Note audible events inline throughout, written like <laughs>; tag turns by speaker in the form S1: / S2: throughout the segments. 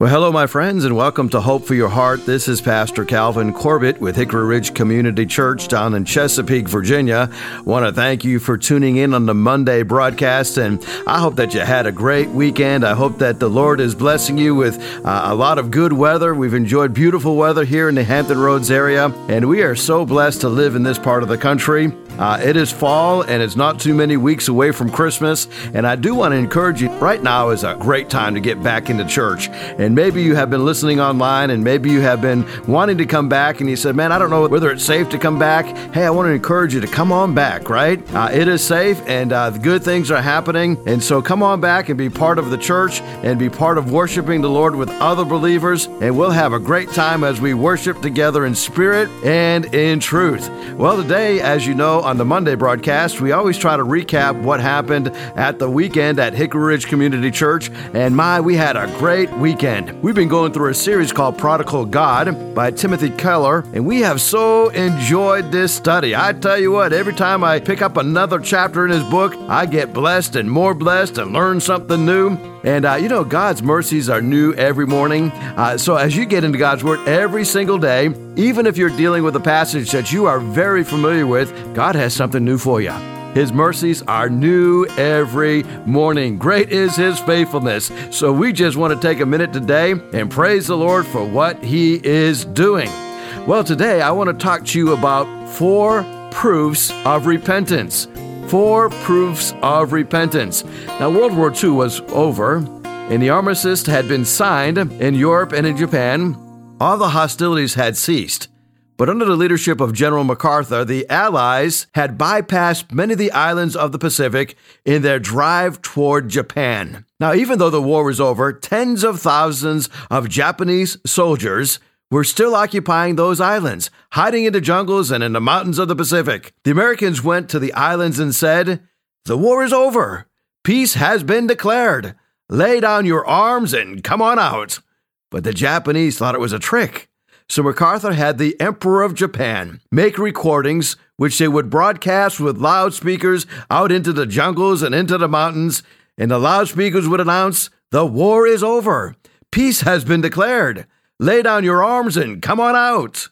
S1: Well, hello, my friends, and welcome to Hope for Your Heart. This is Pastor Calvin Corbitt with Hickory Ridge Community Church down in Chesapeake, Virginia. I Want to thank you for tuning in on the Monday broadcast, and I hope that you had a great weekend. I hope that the Lord is blessing you with uh, a lot of good weather. We've enjoyed beautiful weather here in the Hampton Roads area, and we are so blessed to live in this part of the country. Uh, it is fall and it's not too many weeks away from Christmas. And I do want to encourage you right now is a great time to get back into church. And maybe you have been listening online and maybe you have been wanting to come back and you said, Man, I don't know whether it's safe to come back. Hey, I want to encourage you to come on back, right? Uh, it is safe and uh, good things are happening. And so come on back and be part of the church and be part of worshiping the Lord with other believers. And we'll have a great time as we worship together in spirit and in truth. Well, today, as you know, on the Monday broadcast, we always try to recap what happened at the weekend at Hickory Ridge Community Church. And my, we had a great weekend. We've been going through a series called Prodigal God by Timothy Keller, and we have so enjoyed this study. I tell you what, every time I pick up another chapter in his book, I get blessed and more blessed and learn something new. And uh, you know, God's mercies are new every morning. Uh, so as you get into God's Word every single day, even if you're dealing with a passage that you are very familiar with, God has something new for you. His mercies are new every morning. Great is His faithfulness. So we just want to take a minute today and praise the Lord for what He is doing. Well, today I want to talk to you about four proofs of repentance. Four proofs of repentance. Now, World War II was over, and the armistice had been signed in Europe and in Japan. All the hostilities had ceased. But under the leadership of General MacArthur, the Allies had bypassed many of the islands of the Pacific in their drive toward Japan. Now, even though the war was over, tens of thousands of Japanese soldiers were still occupying those islands, hiding in the jungles and in the mountains of the Pacific. The Americans went to the islands and said, The war is over. Peace has been declared. Lay down your arms and come on out. But the Japanese thought it was a trick. So MacArthur had the Emperor of Japan make recordings which they would broadcast with loudspeakers out into the jungles and into the mountains, and the loudspeakers would announce, The war is over. Peace has been declared. Lay down your arms and come on out.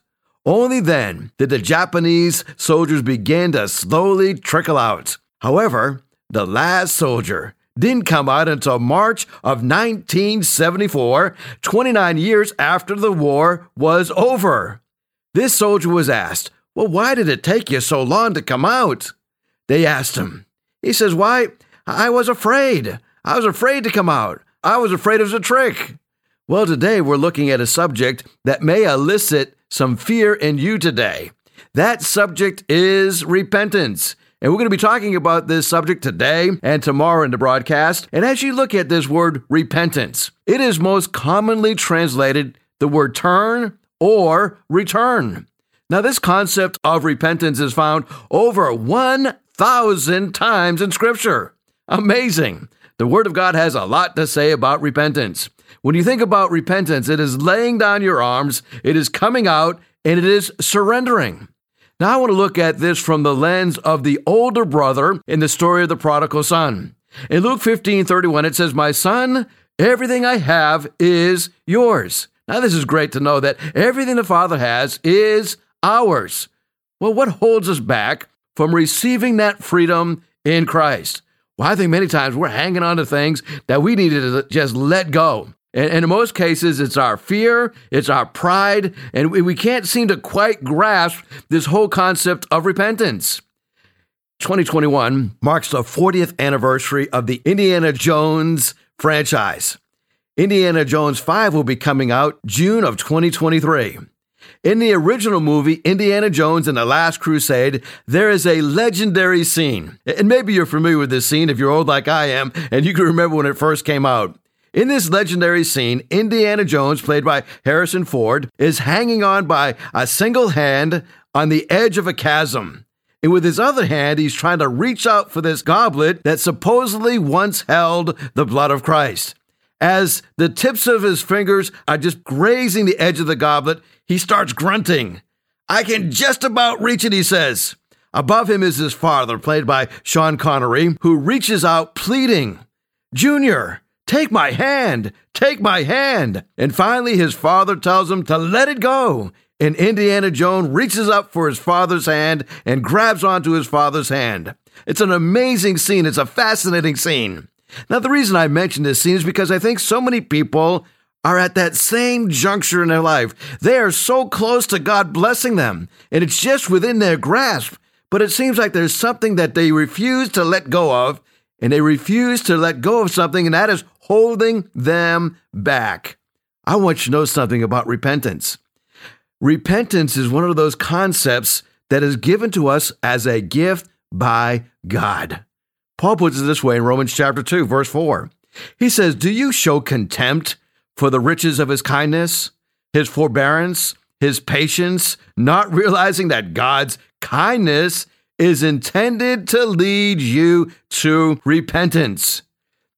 S1: Only then did the Japanese soldiers begin to slowly trickle out. However, the last soldier didn't come out until March of 1974, 29 years after the war was over. This soldier was asked, Well, why did it take you so long to come out? They asked him. He says, Why, I was afraid. I was afraid to come out. I was afraid it was a trick. Well, today we're looking at a subject that may elicit some fear in you today. That subject is repentance. And we're going to be talking about this subject today and tomorrow in the broadcast. And as you look at this word repentance, it is most commonly translated the word turn or return. Now, this concept of repentance is found over 1,000 times in Scripture. Amazing. The Word of God has a lot to say about repentance. When you think about repentance, it is laying down your arms, it is coming out, and it is surrendering. Now, I want to look at this from the lens of the older brother in the story of the prodigal son. In Luke 15 31, it says, My son, everything I have is yours. Now, this is great to know that everything the Father has is ours. Well, what holds us back from receiving that freedom in Christ? Well, I think many times we're hanging on to things that we need to just let go. And, in most cases, it's our fear, it's our pride, and we, we can't seem to quite grasp this whole concept of repentance. 2021 marks the 40th anniversary of the Indiana Jones franchise. Indiana Jones 5 will be coming out June of 2023. In the original movie, Indiana Jones and the Last Crusade, there is a legendary scene. And maybe you're familiar with this scene if you're old like I am and you can remember when it first came out. In this legendary scene, Indiana Jones, played by Harrison Ford, is hanging on by a single hand on the edge of a chasm. And with his other hand, he's trying to reach out for this goblet that supposedly once held the blood of Christ. As the tips of his fingers are just grazing the edge of the goblet, he starts grunting. I can just about reach it, he says. Above him is his father, played by Sean Connery, who reaches out pleading, Junior, Take my hand! Take my hand! And finally, his father tells him to let it go. And Indiana Jones reaches up for his father's hand and grabs onto his father's hand. It's an amazing scene. It's a fascinating scene. Now, the reason I mention this scene is because I think so many people are at that same juncture in their life. They are so close to God blessing them, and it's just within their grasp. But it seems like there's something that they refuse to let go of, and they refuse to let go of something, and that is holding them back. I want you to know something about repentance. Repentance is one of those concepts that is given to us as a gift by God. Paul puts it this way in Romans chapter 2, verse 4. He says, Do you show contempt for the riches of his kindness, his forbearance, his patience, not realizing that God's kindness is intended to lead you to repentance?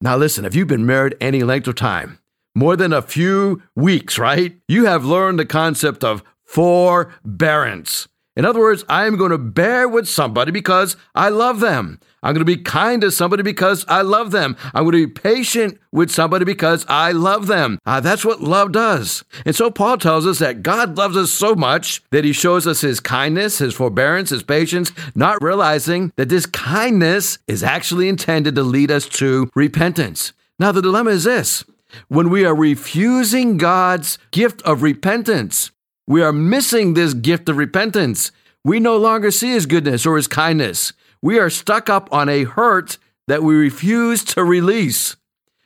S1: Now, listen, if you've been married any length of time, more than a few weeks, right? You have learned the concept of forbearance. In other words, I am going to bear with somebody because I love them. I'm going to be kind to somebody because I love them. I'm going to be patient with somebody because I love them. Uh, that's what love does. And so Paul tells us that God loves us so much that he shows us his kindness, his forbearance, his patience, not realizing that this kindness is actually intended to lead us to repentance. Now, the dilemma is this when we are refusing God's gift of repentance, we are missing this gift of repentance. We no longer see his goodness or his kindness. We are stuck up on a hurt that we refuse to release.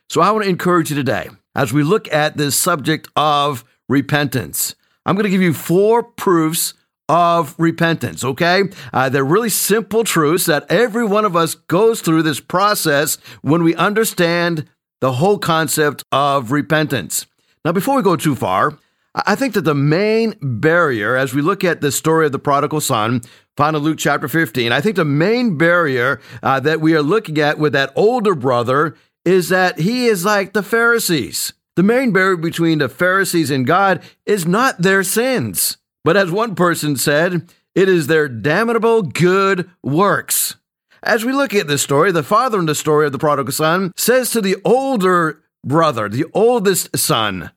S1: So I want to encourage you today as we look at this subject of repentance. I'm going to give you four proofs of repentance, okay? Uh, they're really simple truths that every one of us goes through this process when we understand the whole concept of repentance. Now, before we go too far, I think that the main barrier, as we look at the story of the prodigal son, found in Luke chapter 15, I think the main barrier uh, that we are looking at with that older brother is that he is like the Pharisees. The main barrier between the Pharisees and God is not their sins, but as one person said, it is their damnable good works. As we look at this story, the father in the story of the prodigal son says to the older brother, the oldest son,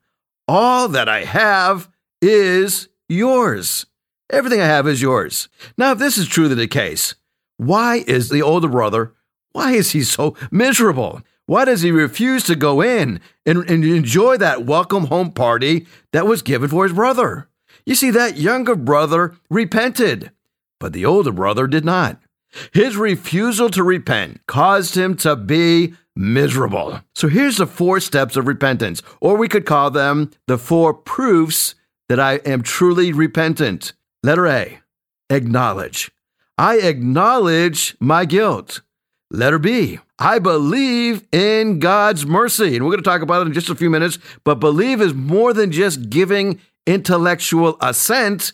S1: All that I have is yours. Everything I have is yours. Now, if this is truly the case, why is the older brother, why is he so miserable? Why does he refuse to go in and, and enjoy that welcome home party that was given for his brother? You see, that younger brother repented, but the older brother did not. His refusal to repent caused him to be miserable. So here's the four steps of repentance, or we could call them the four proofs that I am truly repentant. Letter A, acknowledge. I acknowledge my guilt. Letter B, I believe in God's mercy. And we're going to talk about it in just a few minutes, but believe is more than just giving intellectual assent.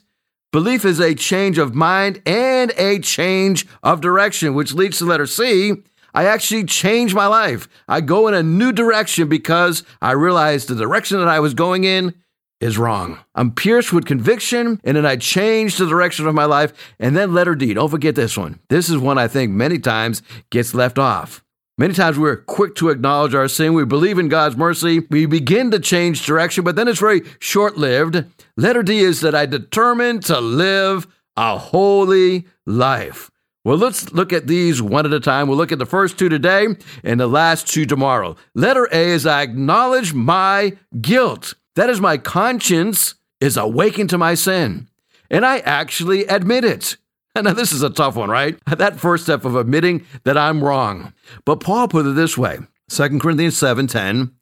S1: Belief is a change of mind and a change of direction, which leads to letter C. I actually change my life. I go in a new direction because I realize the direction that I was going in is wrong. I'm pierced with conviction, and then I change the direction of my life. And then letter D. Don't forget this one. This is one I think many times gets left off. Many times we're quick to acknowledge our sin. We believe in God's mercy. We begin to change direction, but then it's very short lived. Letter D is that I determine to live a holy life. Well, let's look at these one at a time. We'll look at the first two today and the last two tomorrow. Letter A is I acknowledge my guilt. That is, my conscience is awakened to my sin, and I actually admit it. <laughs> Now, this is a tough one, right? That first step of admitting that I'm wrong. But Paul put it this way 2 Corinthians 7 10,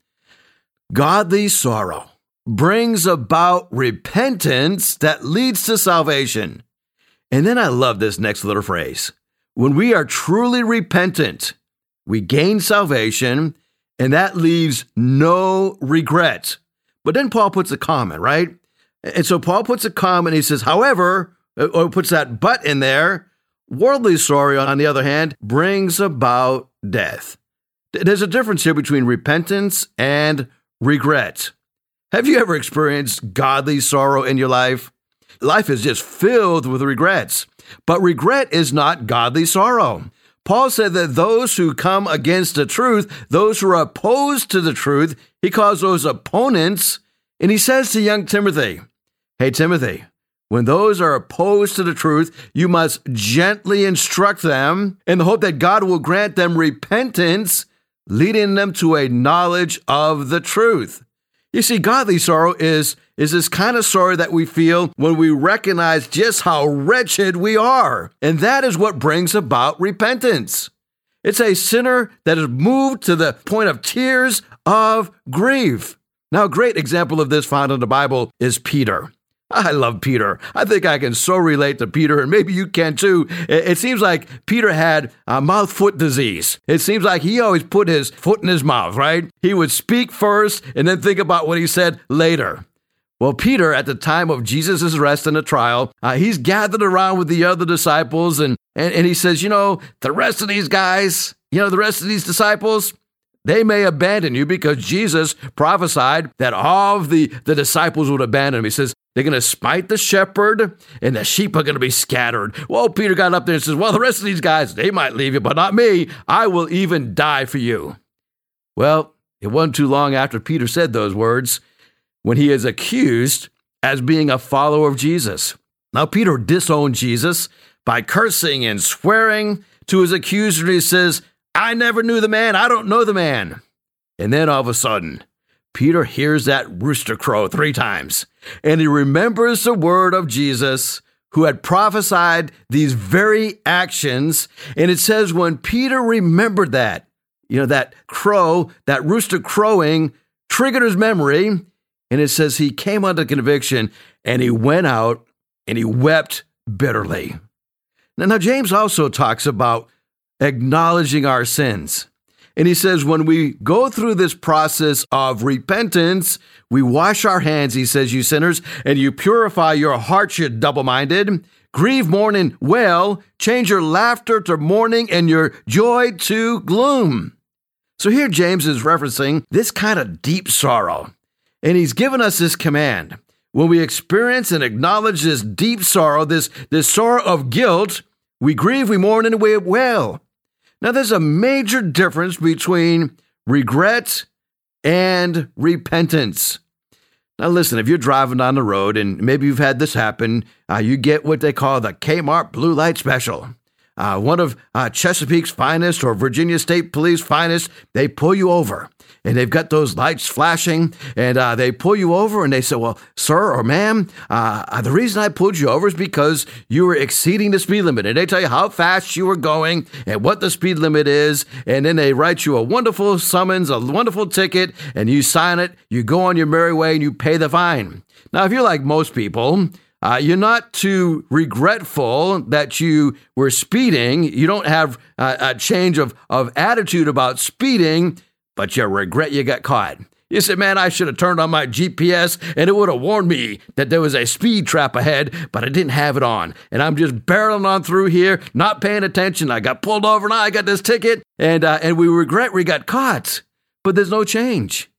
S1: godly sorrow brings about repentance that leads to salvation. And then I love this next little phrase. When we are truly repentant, we gain salvation, and that leaves no regret. But then Paul puts a comment, right? And so Paul puts a comment. He says, however, uh, or puts that but in there. Worldly sorrow, on the other hand, brings about death. There's a difference here between repentance and regret. Have you ever experienced godly sorrow in your life? Life is just filled with regrets, but regret is not godly sorrow. Paul said that those who come against the truth, those who are opposed to the truth, he calls those opponents. And he says to young Timothy, Hey, Timothy, when those are opposed to the truth, you must gently instruct them in the hope that God will grant them repentance, leading them to a knowledge of the truth. You see, godly sorrow is, is this kind of sorrow that we feel when we recognize just how wretched we are. And that is what brings about repentance. It's a sinner that is moved to the point of tears of grief. Now, a great example of this found in the Bible is Peter. I love Peter. I think I can so relate to Peter, and maybe you can too. It, seems like Peter had a mouth foot disease. It seems like he always put his foot in his mouth, right? He would speak first and then think about what he said later. Well, Peter, at the time of Jesus' arrest and the trial, uh, he's gathered around with the other disciples and, and, and he says, You know, the rest of these guys, you know, the rest of these disciples, they may abandon you because Jesus prophesied that all of the, the disciples would abandon him. He says, they're going to smite the shepherd, and the sheep are going to be scattered. Well, Peter got up there and says, Well, the rest of these guys, they might leave you, but not me. I will even die for you. Well, it wasn't too long after Peter said those words when he is accused as being a follower of Jesus. Now, Peter disowned Jesus by cursing and swearing to his accuser. He says, I never knew the man. I don't know the man. And then all of a sudden, Peter hears that rooster crow three times, and he remembers the word of Jesus who had prophesied these very actions. And it says, when Peter remembered that, you know, that crow, that rooster crowing triggered his memory. And it says he came under conviction and he went out and he wept bitterly. Now, now James also talks about acknowledging our sins. And he says, when we go through this process of repentance, we wash our hands, he says, you sinners, and you purify your hearts, you double minded. Grieve, mourn, and wail. Change your laughter to mourning and your joy to gloom. So here James is referencing this kind of deep sorrow. And he's given us this command. When we experience and acknowledge this deep sorrow, this, this sorrow of guilt, we grieve, we mourn, and we wail. Now, there's a major difference between regret and repentance. Now, listen, if you're driving down the road and maybe you've had this happen, uh, you get what they call the Kmart Blue Light Special uh, one of uh, Chesapeake's finest or Virginia State Police finest, they pull you over and they've got those lights flashing and uh, they pull you over and they say, Well, sir or ma'am, uh, the reason I pulled you over is because you were exceeding the speed limit. And they tell you how fast you were going and what the speed limit is. And then they write you a wonderful summons, a wonderful ticket, and you sign it, you go on your merry way, and you pay the fine. Now, if you're like most people, uh, you're not too regretful that you were speeding. You don't have uh, a change of, of attitude about speeding, but you regret you got caught. You said, man, I should have turned on my GPS and it would have warned me that there was a speed trap ahead, but I didn't have it on. And I'm just barreling on through here, not paying attention. I got pulled over and I got this ticket, and, uh, and we regret we got caught, but there's no change.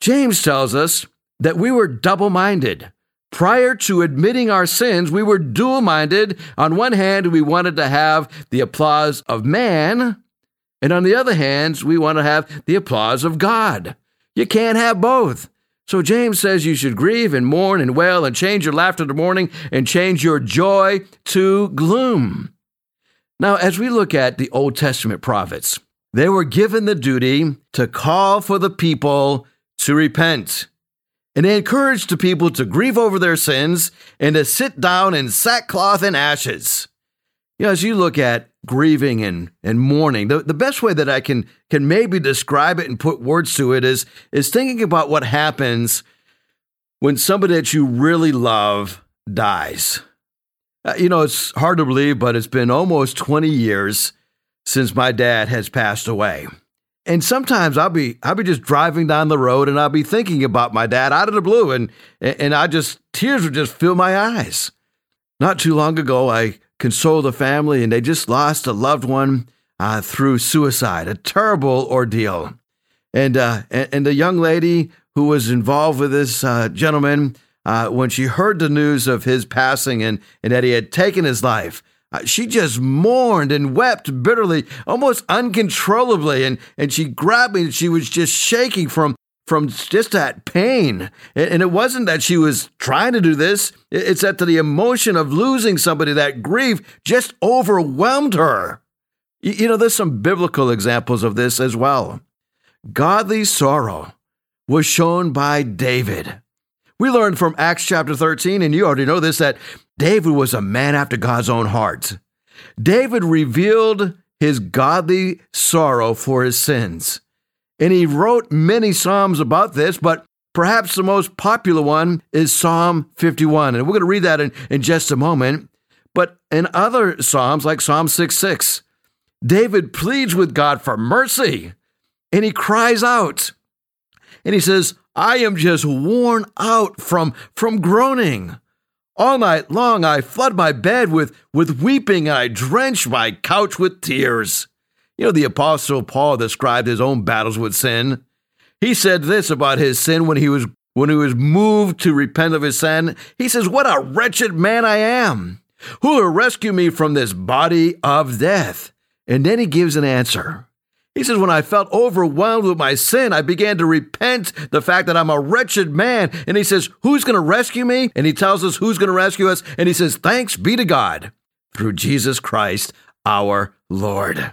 S1: James tells us that we were double minded. Prior to admitting our sins, we were dual minded. On one hand, we wanted to have the applause of man, and on the other hand, we want to have the applause of God. You can't have both. So James says you should grieve and mourn and wail and change your laughter to mourning and change your joy to gloom. Now, as we look at the Old Testament prophets, they were given the duty to call for the people to repent. And they encouraged the people to grieve over their sins and to sit down in sackcloth and ashes. You know, as you look at grieving and, and mourning, the, the best way that I can, can maybe describe it and put words to it is, is thinking about what happens when somebody that you really love dies. Uh, you know, it's hard to believe, but it's been almost 20 years since my dad has passed away. And sometimes I'll be I'll be just driving down the road and I'll be thinking about my dad out of the blue and and I just tears would just fill my eyes. Not too long ago, I consoled the family and they just lost a loved one uh, through suicide, a terrible ordeal. And uh, and the young lady who was involved with this uh, gentleman, uh, when she heard the news of his passing and and that he had taken his life, Uh, she just mourned and wept bitterly, almost uncontrollably, and, and she grabbed me and she was just shaking from from just that pain. And it wasn't that she was trying to do this, it's that the emotion of losing somebody, that grief, just overwhelmed her. You know, there's some biblical examples of this as well. Godly sorrow was shown by David. We learned from Acts chapter 13, and you already know this, that David was a man after God's own heart. David revealed his godly sorrow for his sins. And he wrote many Psalms about this, but perhaps the most popular one is Psalm 51. And we're going to read that in, in just a moment. But in other Psalms, like Psalm 6 6, David pleads with God for mercy and he cries out. And he says, I am just worn out from, from groaning. All night long I flood my bed with, with weeping and I drench my couch with tears. You know, the Apostle Paul described his own battles with sin. He said this about his sin when he was when he was moved to repent of his sin. He says, What a wretched man I am! Who will rescue me from this body of death? And then he gives an answer. He says, When I felt overwhelmed with my sin, I began to repent the fact that I'm a wretched man. And he says, Who's going to rescue me? And he tells us who's going to rescue us. And he says, Thanks be to God through Jesus Christ our Lord.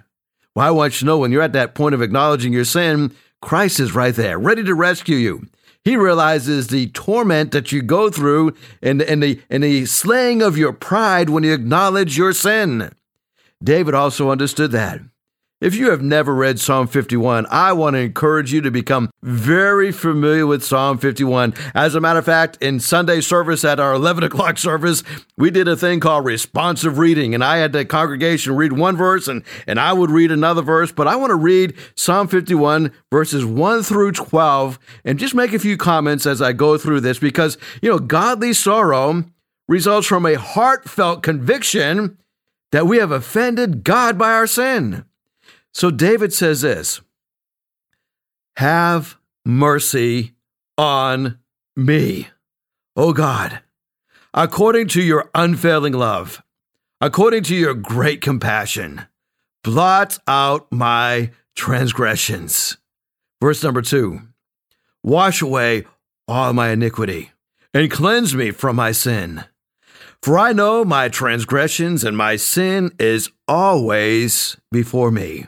S1: Well, I want you to know when you're at that point of acknowledging your sin, Christ is right there, ready to rescue you. He realizes the torment that you go through and, and, the, and the slaying of your pride when you acknowledge your sin. David also understood that. If you have never read Psalm 51, I want to encourage you to become very familiar with Psalm 51. As a matter of fact, in Sunday service at our <laughs> 11 o'clock service, we did a thing called responsive reading, and I had the congregation read one verse and, and I would read another verse. But I want to read Psalm 51, verses 1 through 12, and just make a few comments as I go through this because, you know, godly sorrow results from a heartfelt conviction that we have offended God by our sin. So David says this Have mercy on me, O God, according to your unfailing love, according to your great compassion. Blot out my transgressions. Verse number two Wash away all my iniquity and cleanse me from my sin. For I know my transgressions and my sin is always before me.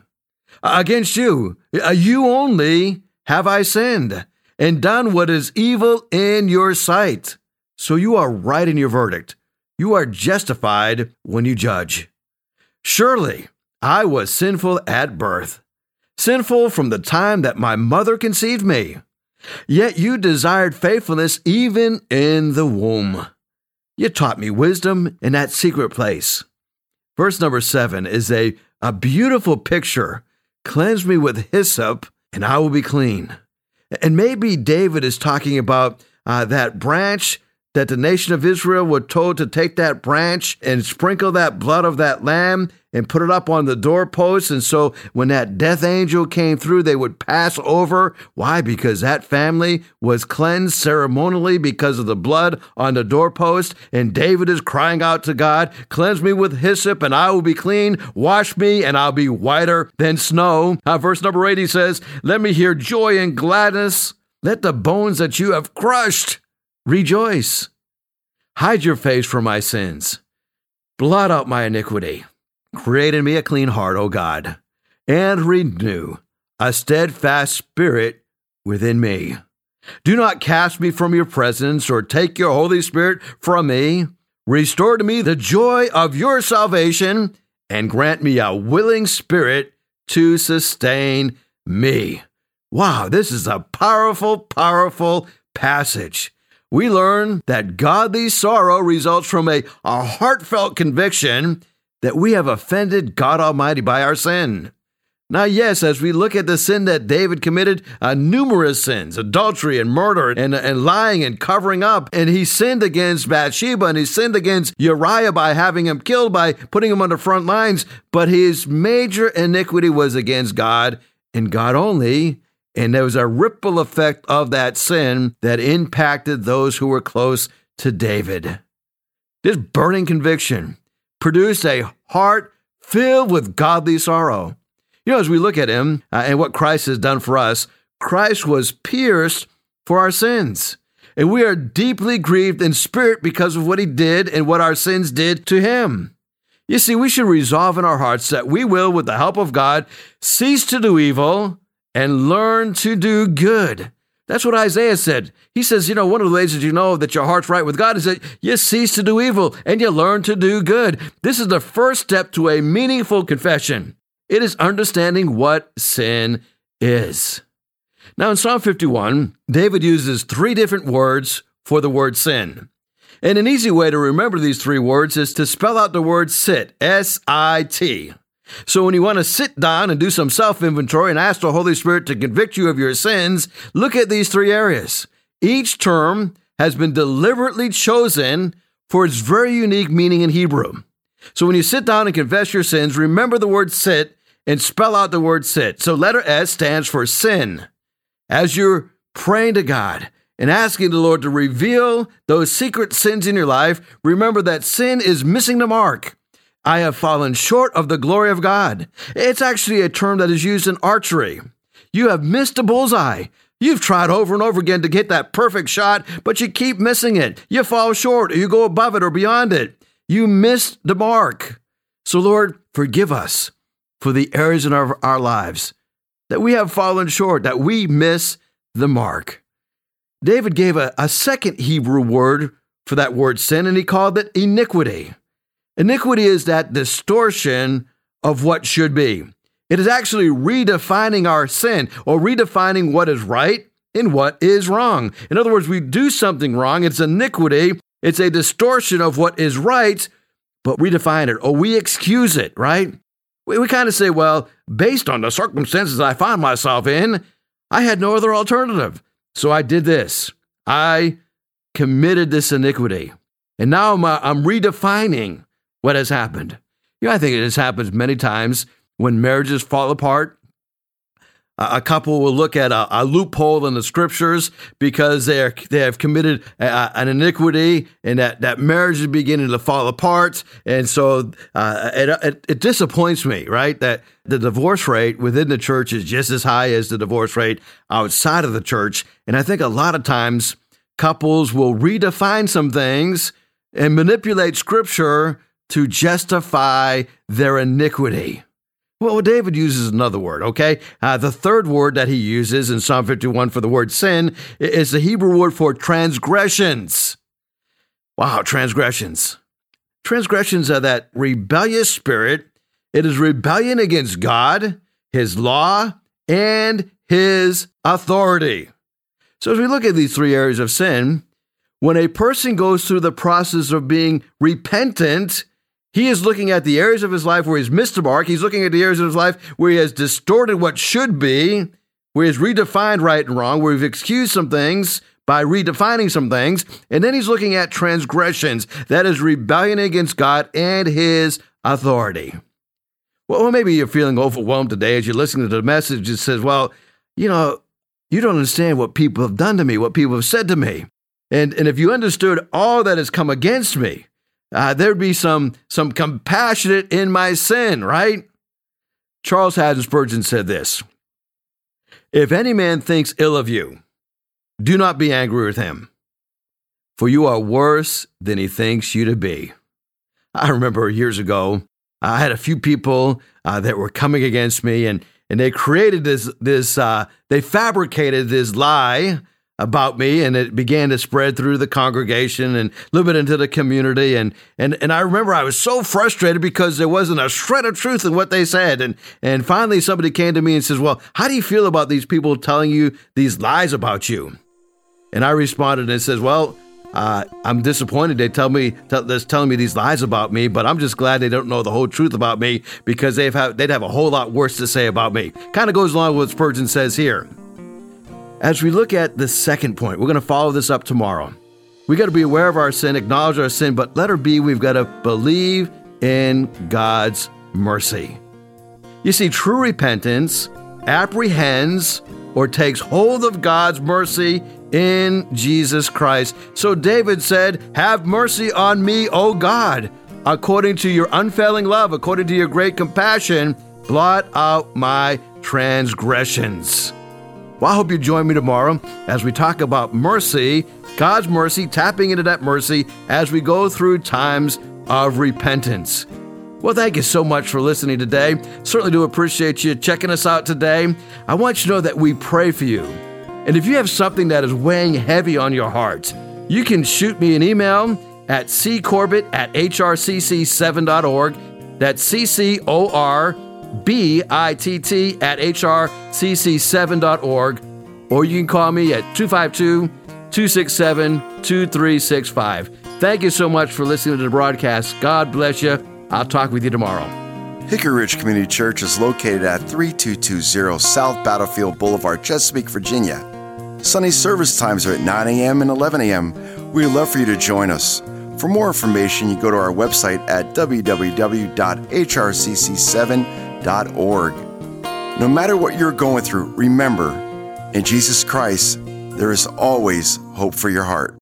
S1: Against you, uh, you only have I sinned and done what is evil in your sight. So you are right in your verdict. You are justified when you judge. Surely I was sinful at birth, sinful from the time that my mother conceived me. Yet you desired faithfulness even in the womb. You taught me wisdom in that secret place. Verse number seven is a, a beautiful picture Cleanse me with hyssop, and I will be clean. And maybe David is talking about uh, that branch that the nation of Israel were told to take that branch and sprinkle that blood of that lamb and put it up on the doorpost. And so when that death angel came through, they would pass over. Why? Because that family was cleansed ceremonially because of the blood on the doorpost. And David is crying out to God, Cleanse me with hyssop, and I will be clean. Wash me, and I'll be whiter than snow. Uh, verse number eight, he says, Let me hear joy and gladness. Let the bones that you have crushed Rejoice. Hide your face from my sins. Blot out my iniquity. Create in me a clean heart, O God, and renew a steadfast spirit within me. Do not cast me from your presence or take your Holy Spirit from me. Restore to me the joy of your salvation and grant me a willing spirit to sustain me. Wow, this is a powerful, powerful passage we learn that godly sorrow results from a, a heartfelt conviction that we have offended God Almighty by our sin. Now, yes, as we look at the sin that David committed, uh, numerous sins, adultery and murder and, and lying and covering up, and he sinned against Bathsheba and he sinned against Uriah by having him killed, by putting him on the front lines, but his major iniquity was against God and God only, and there was a ripple effect of that sin that impacted those who were close to David. This burning conviction produced a heart filled with godly sorrow. You know, as we look at him uh, and what Christ has done for us, Christ was pierced for our sins. And we are deeply grieved in spirit because of what he did and what our sins did to him. You see, we should resolve in our hearts that we will, with the help of God, cease to do evil and learn to do good. That's what Isaiah said. He says, you know, one of the ways that you know that your heart's right with God is that you cease to do evil and you learn to do good. This is the first step to a meaningful confession. It is understanding what sin is. Now, in Psalm 51, David uses three different words for the word sin. And an easy way to remember these three words is to spell out the word sit, S I T. So when you want to sit down and do some self inventory and ask the Holy Spirit to convict you of your sins, look at these three areas. Each term has been deliberately chosen for its very unique meaning in Hebrew. So when you sit down and confess your sins, remember the word sit and spell out the word sit. So letter S stands for sin. As you're praying to God, and asking the Lord to reveal those secret sins in your life, remember that sin is missing the mark. I have fallen short of the glory of God. It's actually a term that is used in archery. You have missed a bullseye. You've tried over and over again to get that perfect shot, but you keep missing it. You fall short, or you go above it or beyond it. You missed the mark. So, Lord, forgive us for the areas in our, our lives that we have fallen short, that we miss the mark. David gave a, a second Hebrew word for that word sin, and he called it iniquity. Iniquity is that distortion of what should be. It is actually redefining our sin or redefining what is right and what is wrong. In other words, we do something wrong, it's iniquity, it's a distortion of what is right, but we define it or we excuse it, right? We, we kind of say, well, based on the circumstances I find myself in, I had no other alternative. So I did this. I committed this iniquity. And now I'm, uh, I'm redefining what has happened. You know, I think it has happened many times when marriages fall apart. A couple will look at a, a loophole in the scriptures because they are they have committed a, an iniquity and that, that marriage is beginning to fall apart. And so uh, it, it, it disappoints me, right? That the divorce rate within the church is just as high as the divorce rate outside of the church. And I think a lot of times couples will redefine some things and manipulate scripture to justify their iniquity. Well, David uses another word, okay? Uh, the third word that he uses in Psalm 51 for the word sin is the Hebrew word for transgressions. Wow, transgressions. Transgressions are that rebellious spirit. It is rebellion against God, His law, and His authority. So, as we look at these three areas of sin, when a person goes through the process of being repentant, he is looking at the areas of his life where he's missed the mark. He's looking at the areas of his life where he has distorted what should be, where he's redefined right and wrong, where he's excused some things by redefining some things. And then he's looking at transgressions. That is rebellion against God and his authority. Well, maybe you're feeling overwhelmed today as you're listening to the message. It says, well, you know, you don't understand what people have done to me, what people have said to me. And, and if you understood all that has come against me, uh, there'd be some some compassionate in my sin, right? Charles Haddon Spurgeon said this: "If any man thinks ill of you, do not be angry with him, for you are worse than he thinks you to be." I remember years ago, I had a few people uh, that were coming against me, and and they created this this uh, they fabricated this lie about me and it began to spread through the congregation and a little bit into the community and and and I remember I was so frustrated because there wasn't a shred of truth in what they said and and finally somebody came to me and says, "Well, how do you feel about these people telling you these lies about you?" And I responded and says, "Well, uh, I'm disappointed. They tell me they're telling me these lies about me, but I'm just glad they don't know the whole truth about me because they've have, they'd have a whole lot worse to say about me. Kind of goes along with what Spurgeon says here. As we look at the second point, we're going to follow this up tomorrow. We got to be aware of our sin, acknowledge our sin, but let her be, we've got to believe in God's mercy. You see, true repentance apprehends or takes hold of God's mercy in Jesus Christ. So David said, Have mercy on me, O God, according to your unfailing love, according to your great compassion, blot out my transgressions. Well, I hope you join me tomorrow as we talk about mercy, God's mercy, tapping into that mercy as we go through times of repentance. Well, thank you so much for listening today. Certainly do appreciate you checking us out today. I want you to know that we pray for you. And if you have something that is weighing heavy on your heart, you can shoot me an email at ccorbitt at hrcc7.org. That's C C O R B I T T at hrcc7.org. Or you can call me at 252 267 2365. Thank you so much for listening to the broadcast. God bless you. I'll talk with you tomorrow.
S2: Hickory Ridge Community Church is located at 3220 South Battlefield Boulevard, Chesapeake, Virginia. Sunday service times are at 9 a.m. and 11 a.m. We'd love for you to join us. For more information, you go to our website at www.hrcc7.org. No matter what you're going through, remember, in Jesus Christ, there is always hope for your heart.